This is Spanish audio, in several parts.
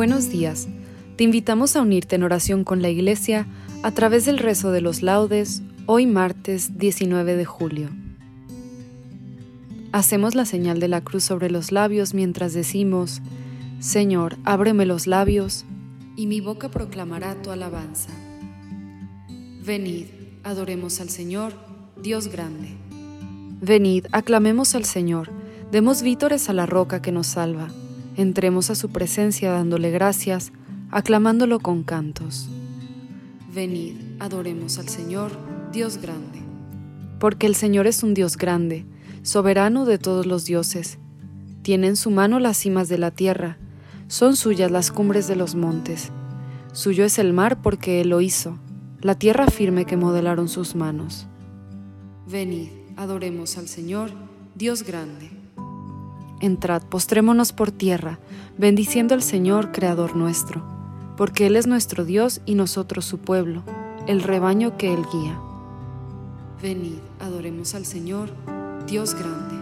Buenos días. Te invitamos a unirte en oración con la Iglesia a través del rezo de los laudes hoy martes 19 de julio. Hacemos la señal de la cruz sobre los labios mientras decimos, Señor, ábreme los labios, y mi boca proclamará tu alabanza. Venid, adoremos al Señor, Dios grande. Venid, aclamemos al Señor, demos vítores a la roca que nos salva entremos a su presencia dándole gracias, aclamándolo con cantos. Venid, adoremos al Señor, Dios grande. Porque el Señor es un Dios grande, soberano de todos los dioses. Tiene en su mano las cimas de la tierra, son suyas las cumbres de los montes. Suyo es el mar porque Él lo hizo, la tierra firme que modelaron sus manos. Venid, adoremos al Señor, Dios grande. Entrad, postrémonos por tierra, bendiciendo al Señor, Creador nuestro, porque Él es nuestro Dios y nosotros su pueblo, el rebaño que Él guía. Venid, adoremos al Señor, Dios grande.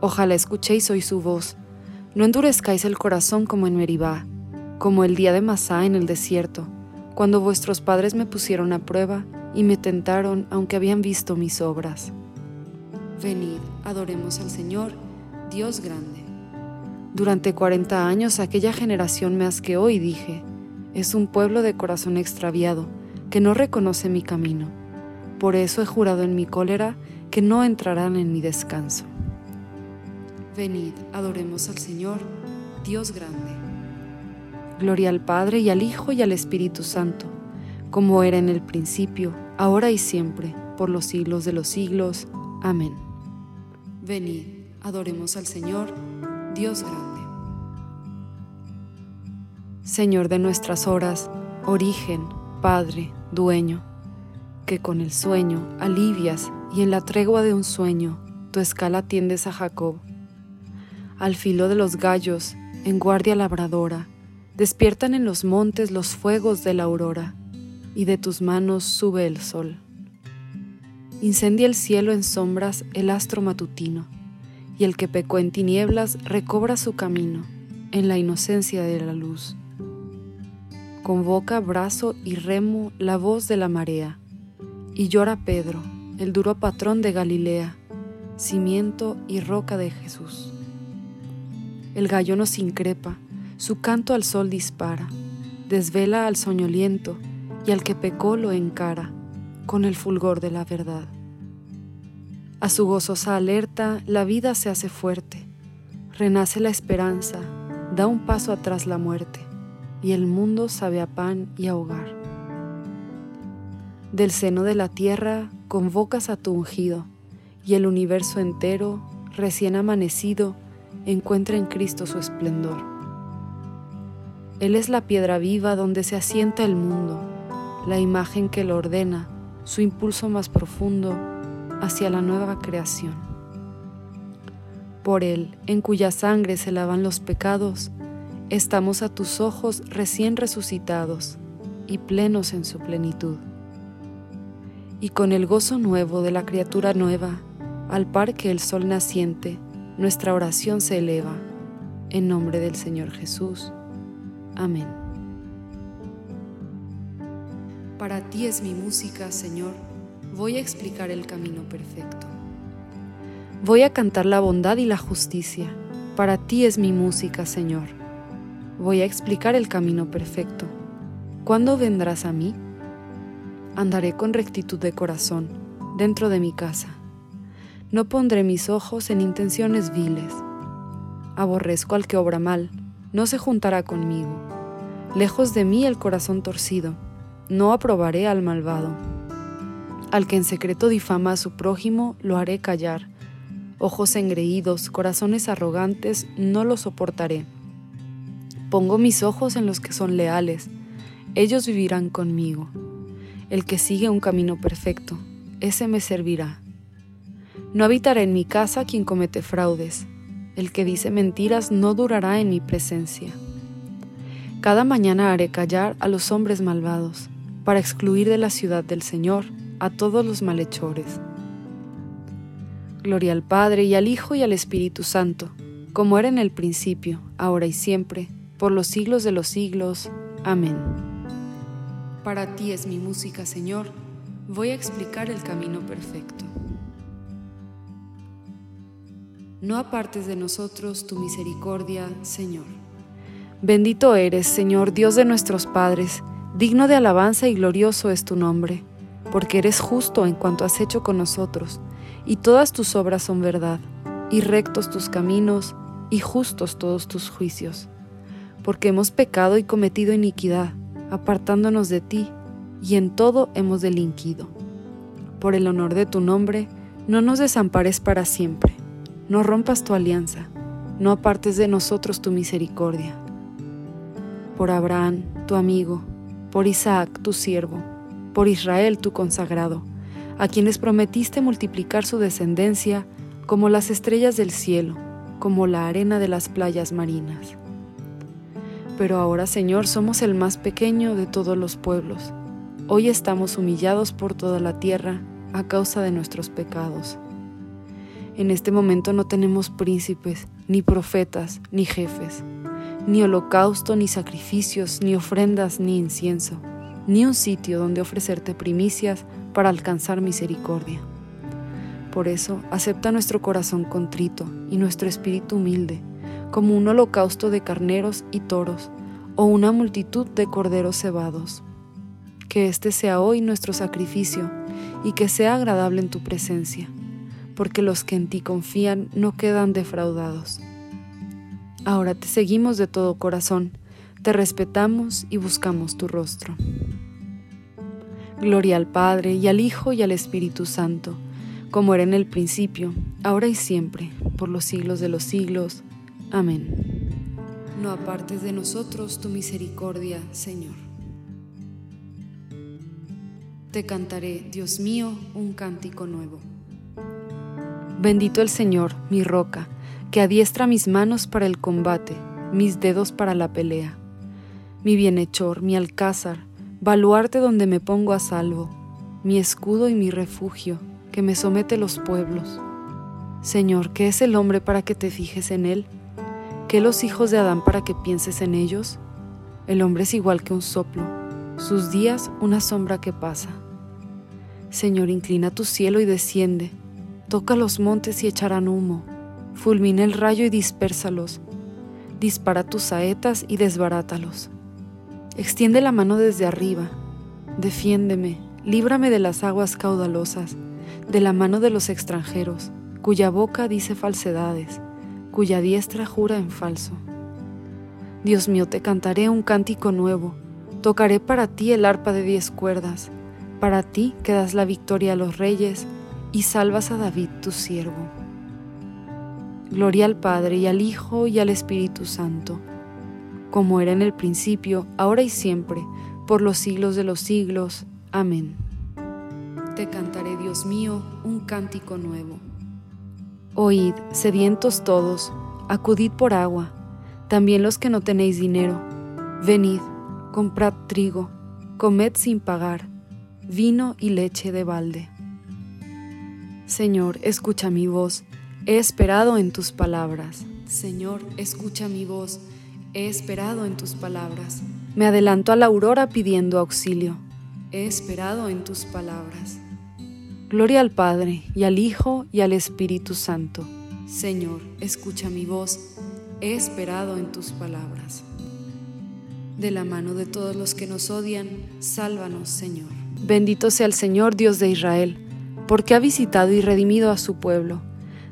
Ojalá escuchéis hoy su voz, no endurezcáis el corazón como en Meribá, como el día de Masá en el desierto, cuando vuestros padres me pusieron a prueba y me tentaron aunque habían visto mis obras. Venid, adoremos al Señor, Dios grande. Durante cuarenta años aquella generación me asqueó y dije, es un pueblo de corazón extraviado, que no reconoce mi camino. Por eso he jurado en mi cólera que no entrarán en mi descanso. Venid, adoremos al Señor, Dios grande. Gloria al Padre y al Hijo y al Espíritu Santo, como era en el principio, ahora y siempre, por los siglos de los siglos. Amén. Venid Adoremos al Señor, Dios grande. Señor de nuestras horas, origen, Padre, dueño, que con el sueño alivias y en la tregua de un sueño tu escala tiendes a Jacob. Al filo de los gallos, en guardia labradora, despiertan en los montes los fuegos de la aurora, y de tus manos sube el sol. Incendia el cielo en sombras el astro matutino y el que pecó en tinieblas recobra su camino en la inocencia de la luz. Convoca brazo y remo la voz de la marea, y llora Pedro, el duro patrón de Galilea, cimiento y roca de Jesús. El gallo nos increpa, su canto al sol dispara, desvela al soñoliento y al que pecó lo encara con el fulgor de la verdad. A su gozosa alerta la vida se hace fuerte, renace la esperanza, da un paso atrás la muerte, y el mundo sabe a pan y a hogar. Del seno de la tierra convocas a tu ungido, y el universo entero, recién amanecido, encuentra en Cristo su esplendor. Él es la piedra viva donde se asienta el mundo, la imagen que lo ordena, su impulso más profundo, hacia la nueva creación. Por Él, en cuya sangre se lavan los pecados, estamos a tus ojos recién resucitados, y plenos en su plenitud. Y con el gozo nuevo de la criatura nueva, al par que el sol naciente, nuestra oración se eleva. En nombre del Señor Jesús. Amén. Para ti es mi música, Señor. Voy a explicar el camino perfecto. Voy a cantar la bondad y la justicia. Para ti es mi música, Señor. Voy a explicar el camino perfecto. ¿Cuándo vendrás a mí? Andaré con rectitud de corazón dentro de mi casa. No pondré mis ojos en intenciones viles. Aborrezco al que obra mal, no se juntará conmigo. Lejos de mí el corazón torcido, no aprobaré al malvado. Al que en secreto difama a su prójimo, lo haré callar. Ojos engreídos, corazones arrogantes, no lo soportaré. Pongo mis ojos en los que son leales, ellos vivirán conmigo. El que sigue un camino perfecto, ese me servirá. No habitará en mi casa quien comete fraudes, el que dice mentiras no durará en mi presencia. Cada mañana haré callar a los hombres malvados, para excluir de la ciudad del Señor a todos los malhechores. Gloria al Padre y al Hijo y al Espíritu Santo, como era en el principio, ahora y siempre, por los siglos de los siglos. Amén. Para ti es mi música, Señor, voy a explicar el camino perfecto. No apartes de nosotros tu misericordia, Señor. Bendito eres, Señor, Dios de nuestros padres, digno de alabanza y glorioso es tu nombre, porque eres justo en cuanto has hecho con nosotros, y todas tus obras son verdad, y rectos tus caminos, y justos todos tus juicios porque hemos pecado y cometido iniquidad, apartándonos de ti, y en todo hemos delinquido. Por el honor de tu nombre, no nos desampares para siempre, no rompas tu alianza, no apartes de nosotros tu misericordia. Por Abraham, tu amigo, por Isaac, tu siervo, por Israel, tu consagrado, a quienes prometiste multiplicar su descendencia como las estrellas del cielo, como la arena de las playas marinas pero ahora, Señor, somos el más pequeño de todos los pueblos. Hoy estamos humillados por toda la tierra a causa de nuestros pecados. En este momento no tenemos príncipes, ni profetas, ni jefes, ni holocausto, ni sacrificios, ni ofrendas, ni incienso, ni un sitio donde ofrecerte primicias para alcanzar misericordia. Por eso, acepta nuestro corazón contrito y nuestro espíritu humilde como un holocausto de carneros y toros, o una multitud de corderos cebados. Que este sea hoy nuestro sacrificio, y que sea agradable en tu presencia, porque los que en ti confían no quedan defraudados. Ahora te seguimos de todo corazón, te respetamos y buscamos tu rostro. Gloria al Padre y al Hijo y al Espíritu Santo, como era en el principio, ahora y siempre, por los siglos de los siglos. Amén. No apartes de nosotros tu misericordia, Señor. Te cantaré, Dios mío, un cántico nuevo. Bendito el Señor, mi roca, que adiestra mis manos para el combate, mis dedos para la pelea. Mi bienhechor, mi alcázar, baluarte donde me pongo a salvo, mi escudo y mi refugio, que me somete los pueblos. Señor, ¿qué es el hombre para que te fijes en él? ¿Qué los hijos de Adán para que pienses en ellos? El hombre es igual que un soplo, sus días una sombra que pasa. Señor, inclina tu cielo y desciende, toca los montes y echarán humo, fulmina el rayo y dispérsalos, dispara tus saetas y desbarátalos. Extiende la mano desde arriba, defiéndeme, líbrame de las aguas caudalosas, de la mano de los extranjeros, cuya boca dice falsedades cuya diestra jura en falso. Dios mío, te cantaré un cántico nuevo, tocaré para ti el arpa de diez cuerdas, para ti que das la victoria a los reyes y salvas a David tu siervo. Gloria al Padre y al Hijo y al Espíritu Santo, como era en el principio, ahora y siempre, por los siglos de los siglos. Amén. Te cantaré, Dios mío, un cántico nuevo. Oíd, sedientos todos, acudid por agua, también los que no tenéis dinero. Venid, comprad trigo, comed sin pagar, vino y leche de balde. Señor, escucha mi voz, he esperado en tus palabras. Señor, escucha mi voz, he esperado en tus palabras. Me adelanto a la aurora pidiendo auxilio, he esperado en tus palabras. Gloria al Padre, y al Hijo, y al Espíritu Santo. Señor, escucha mi voz, he esperado en tus palabras. De la mano de todos los que nos odian, sálvanos, Señor. Bendito sea el Señor Dios de Israel, porque ha visitado y redimido a su pueblo,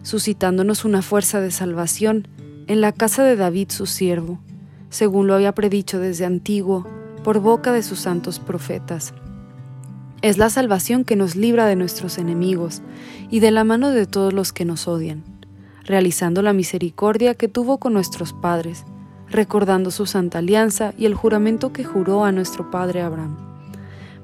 suscitándonos una fuerza de salvación en la casa de David su siervo, según lo había predicho desde antiguo, por boca de sus santos profetas. Es la salvación que nos libra de nuestros enemigos y de la mano de todos los que nos odian, realizando la misericordia que tuvo con nuestros padres, recordando su santa alianza y el juramento que juró a nuestro padre Abraham,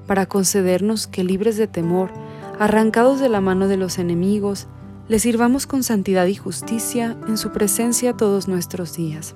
para concedernos que libres de temor, arrancados de la mano de los enemigos, le sirvamos con santidad y justicia en su presencia todos nuestros días.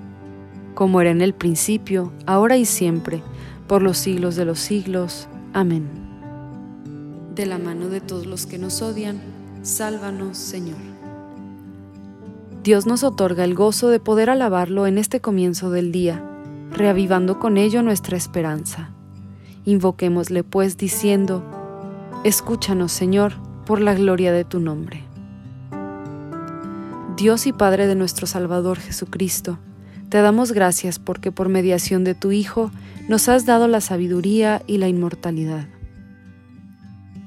como era en el principio, ahora y siempre, por los siglos de los siglos. Amén. De la mano de todos los que nos odian, sálvanos, Señor. Dios nos otorga el gozo de poder alabarlo en este comienzo del día, reavivando con ello nuestra esperanza. Invoquémosle pues diciendo, Escúchanos Señor, por la gloria de tu nombre. Dios y Padre de nuestro Salvador Jesucristo, te damos gracias porque por mediación de tu Hijo nos has dado la sabiduría y la inmortalidad.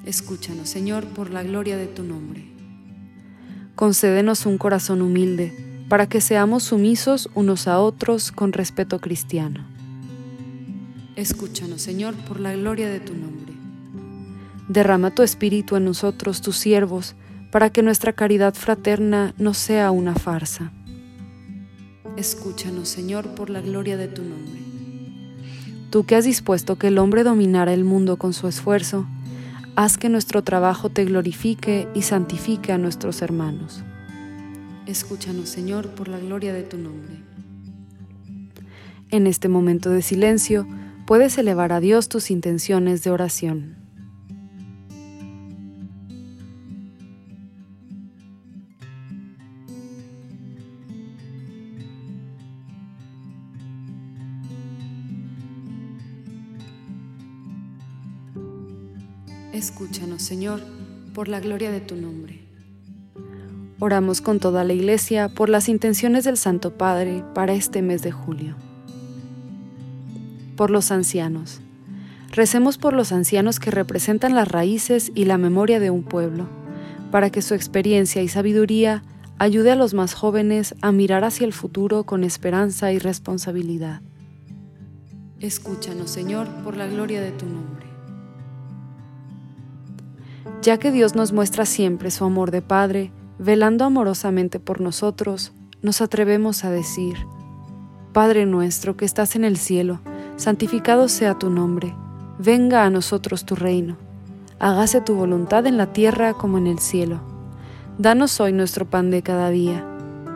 Escúchanos Señor, por la gloria de tu nombre concédenos un corazón humilde, para que seamos sumisos unos a otros con respeto cristiano. Escúchanos, Señor, por la gloria de tu nombre. Derrama tu espíritu en nosotros, tus siervos, para que nuestra caridad fraterna no sea una farsa. Escúchanos, Señor, por la gloria de tu nombre. Tú que has dispuesto que el hombre dominara el mundo con su esfuerzo, Haz que nuestro trabajo te glorifique y santifique a nuestros hermanos. Escúchanos, Señor, por la gloria de tu nombre. En este momento de silencio, puedes elevar a Dios tus intenciones de oración. Señor, por la gloria de tu nombre. Oramos con toda la Iglesia por las intenciones del Santo Padre para este mes de julio. Por los ancianos. Recemos por los ancianos que representan las raíces y la memoria de un pueblo, para que su experiencia y sabiduría ayude a los más jóvenes a mirar hacia el futuro con esperanza y responsabilidad. Escúchanos, Señor, por la gloria de tu nombre ya que Dios nos muestra siempre su amor de Padre, velando amorosamente por nosotros, nos atrevemos a decir, Padre nuestro que estás en el cielo, santificado sea tu nombre, venga a nosotros tu reino, hágase tu voluntad en la tierra como en el cielo. Danos hoy nuestro pan de cada día,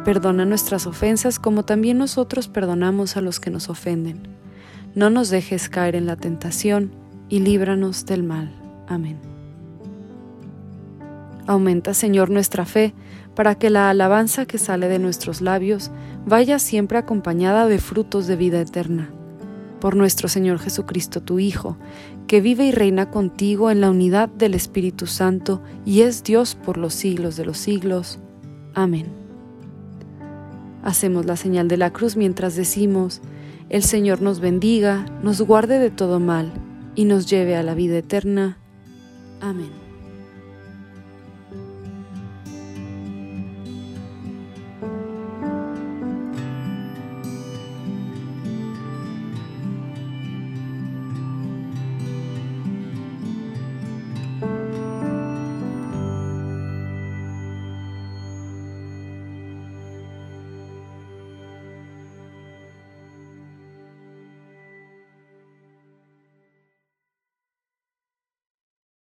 perdona nuestras ofensas como también nosotros perdonamos a los que nos ofenden. No nos dejes caer en la tentación y líbranos del mal. Amén. Aumenta, Señor, nuestra fe, para que la alabanza que sale de nuestros labios vaya siempre acompañada de frutos de vida eterna. Por nuestro Señor Jesucristo, tu Hijo, que vive y reina contigo en la unidad del Espíritu Santo y es Dios por los siglos de los siglos. Amén. Hacemos la señal de la cruz mientras decimos, el Señor nos bendiga, nos guarde de todo mal y nos lleve a la vida eterna. Amén.